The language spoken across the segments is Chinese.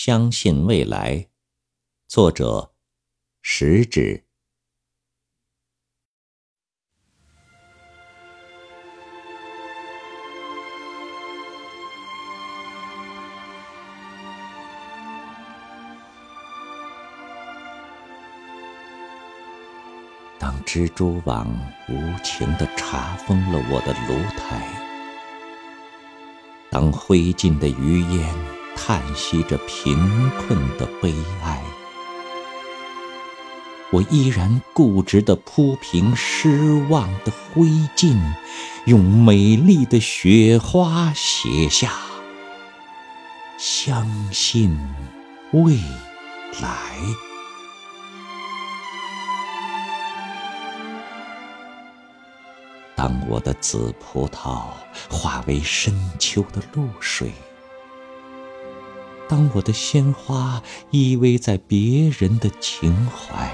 相信未来，作者食指。当蜘蛛网无情地查封了我的炉台，当灰烬的余烟。叹息着贫困的悲哀，我依然固执地铺平失望的灰烬，用美丽的雪花写下：相信未来。当我的紫葡萄化为深秋的露水。当我的鲜花依偎在别人的情怀，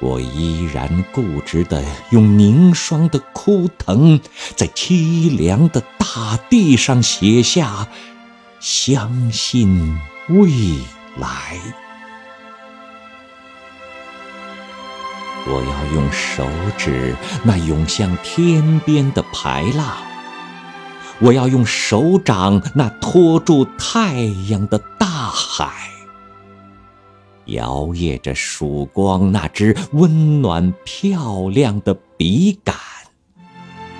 我依然固执地用凝霜的枯藤，在凄凉的大地上写下“相信未来”。我要用手指那涌向天边的排浪。我要用手掌那托住太阳的大海，摇曳着曙光那只温暖漂亮的笔杆，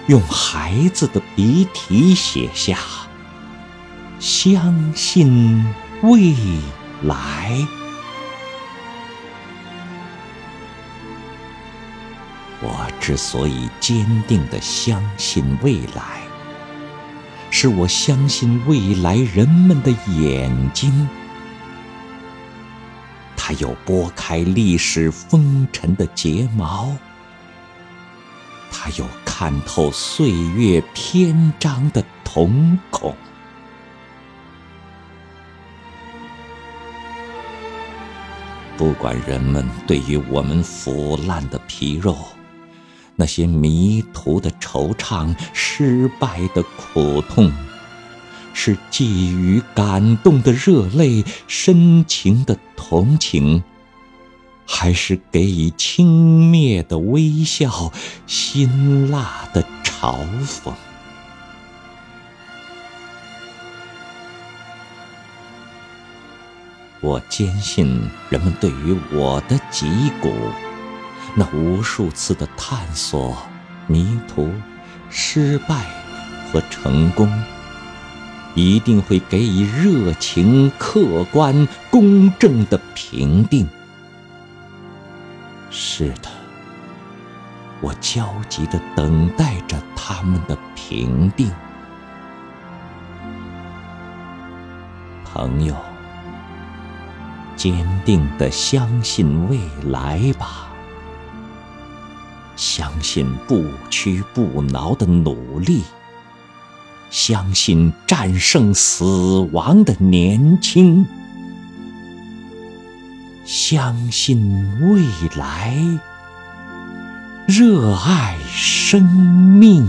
用孩子的笔体写下“相信未来”。我之所以坚定地相信未来。是我相信未来人们的眼睛，它有拨开历史风尘的睫毛，它有看透岁月篇章的瞳孔。不管人们对于我们腐烂的皮肉。那些迷途的惆怅，失败的苦痛，是寄予感动的热泪，深情的同情，还是给予轻蔑的微笑，辛辣的嘲讽？我坚信，人们对于我的脊骨。那无数次的探索、迷途、失败和成功，一定会给予热情、客观、公正的评定。是的，我焦急地等待着他们的评定。朋友，坚定地相信未来吧。相信不屈不挠的努力，相信战胜死亡的年轻，相信未来，热爱生命。